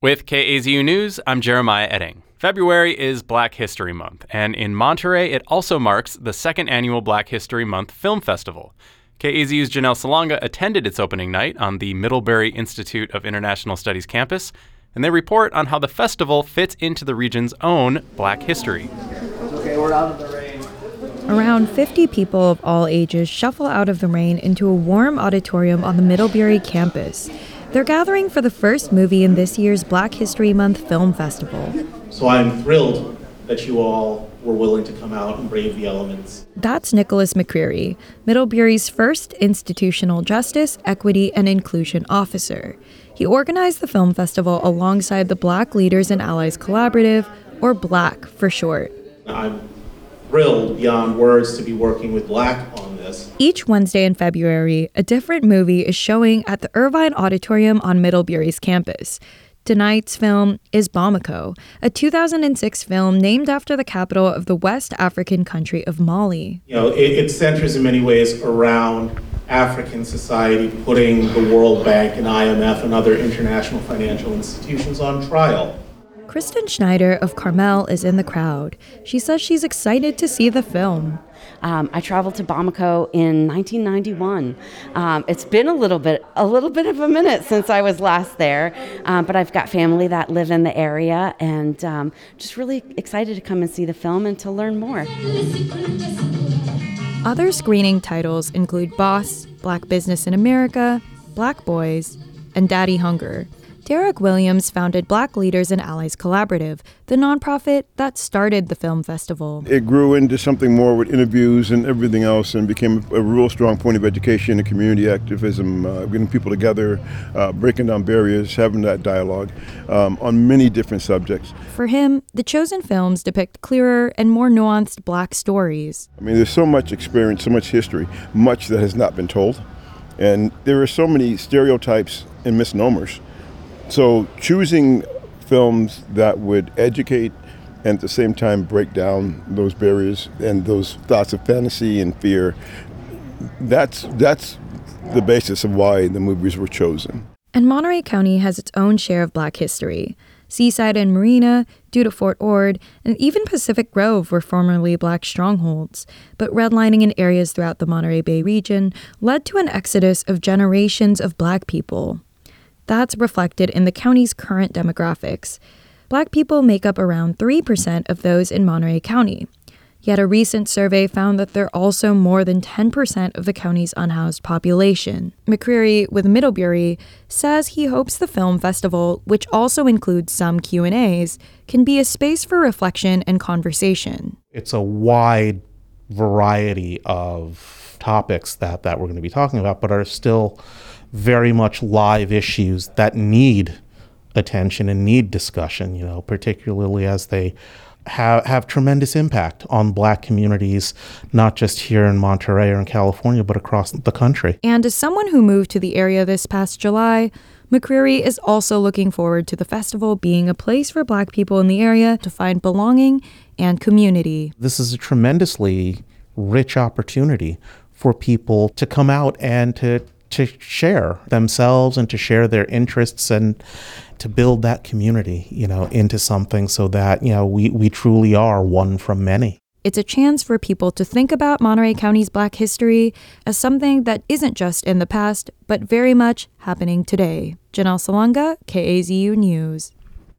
With KAZU News, I'm Jeremiah Edding. February is Black History Month, and in Monterey, it also marks the second annual Black History Month Film Festival. KAZU's Janelle Salanga attended its opening night on the Middlebury Institute of International Studies campus, and they report on how the festival fits into the region's own Black history. Okay, we're out of the rain. Around 50 people of all ages shuffle out of the rain into a warm auditorium on the Middlebury campus. They're gathering for the first movie in this year's Black History Month Film Festival. So I'm thrilled that you all were willing to come out and brave the elements. That's Nicholas McCreary, Middlebury's first institutional justice, equity, and inclusion officer. He organized the film festival alongside the Black Leaders and Allies Collaborative, or BLACK for short. I'm thrilled beyond words to be working with Black on this. Each Wednesday in February, a different movie is showing at the Irvine Auditorium on Middlebury's campus. Tonight's film is Bamako, a 2006 film named after the capital of the West African country of Mali. You know, it, it centers in many ways around African society putting the World Bank and IMF and other international financial institutions on trial. Kristen Schneider of Carmel is in the crowd. She says she's excited to see the film. Um, I traveled to Bamako in 1991. Um, it's been a little bit, a little bit of a minute since I was last there, um, but I've got family that live in the area, and um, just really excited to come and see the film and to learn more. Other screening titles include Boss, Black Business in America, Black Boys, and Daddy Hunger. Derek Williams founded Black Leaders and Allies Collaborative, the nonprofit that started the film festival. It grew into something more with interviews and everything else and became a real strong point of education and community activism, uh, getting people together, uh, breaking down barriers, having that dialogue um, on many different subjects. For him, the chosen films depict clearer and more nuanced black stories. I mean, there's so much experience, so much history, much that has not been told. And there are so many stereotypes and misnomers so choosing films that would educate and at the same time break down those barriers and those thoughts of fantasy and fear, that's that's the basis of why the movies were chosen. And Monterey County has its own share of black history. Seaside and Marina, due to Fort Ord, and even Pacific Grove were formerly black strongholds. But redlining in areas throughout the Monterey Bay region led to an exodus of generations of black people. That's reflected in the county's current demographics. Black people make up around 3% of those in Monterey County. Yet a recent survey found that they're also more than 10% of the county's unhoused population. McCreary with Middlebury says he hopes the film festival, which also includes some Q&As, can be a space for reflection and conversation. It's a wide variety of topics that that we're going to be talking about, but are still very much live issues that need attention and need discussion, you know, particularly as they have, have tremendous impact on black communities, not just here in Monterey or in California, but across the country. And as someone who moved to the area this past July, McCreary is also looking forward to the festival being a place for black people in the area to find belonging and community. This is a tremendously rich opportunity for people to come out and to to share themselves and to share their interests and to build that community, you know, into something so that, you know, we, we truly are one from many. It's a chance for people to think about Monterey County's black history as something that isn't just in the past, but very much happening today. Janelle Salanga, KAZU News.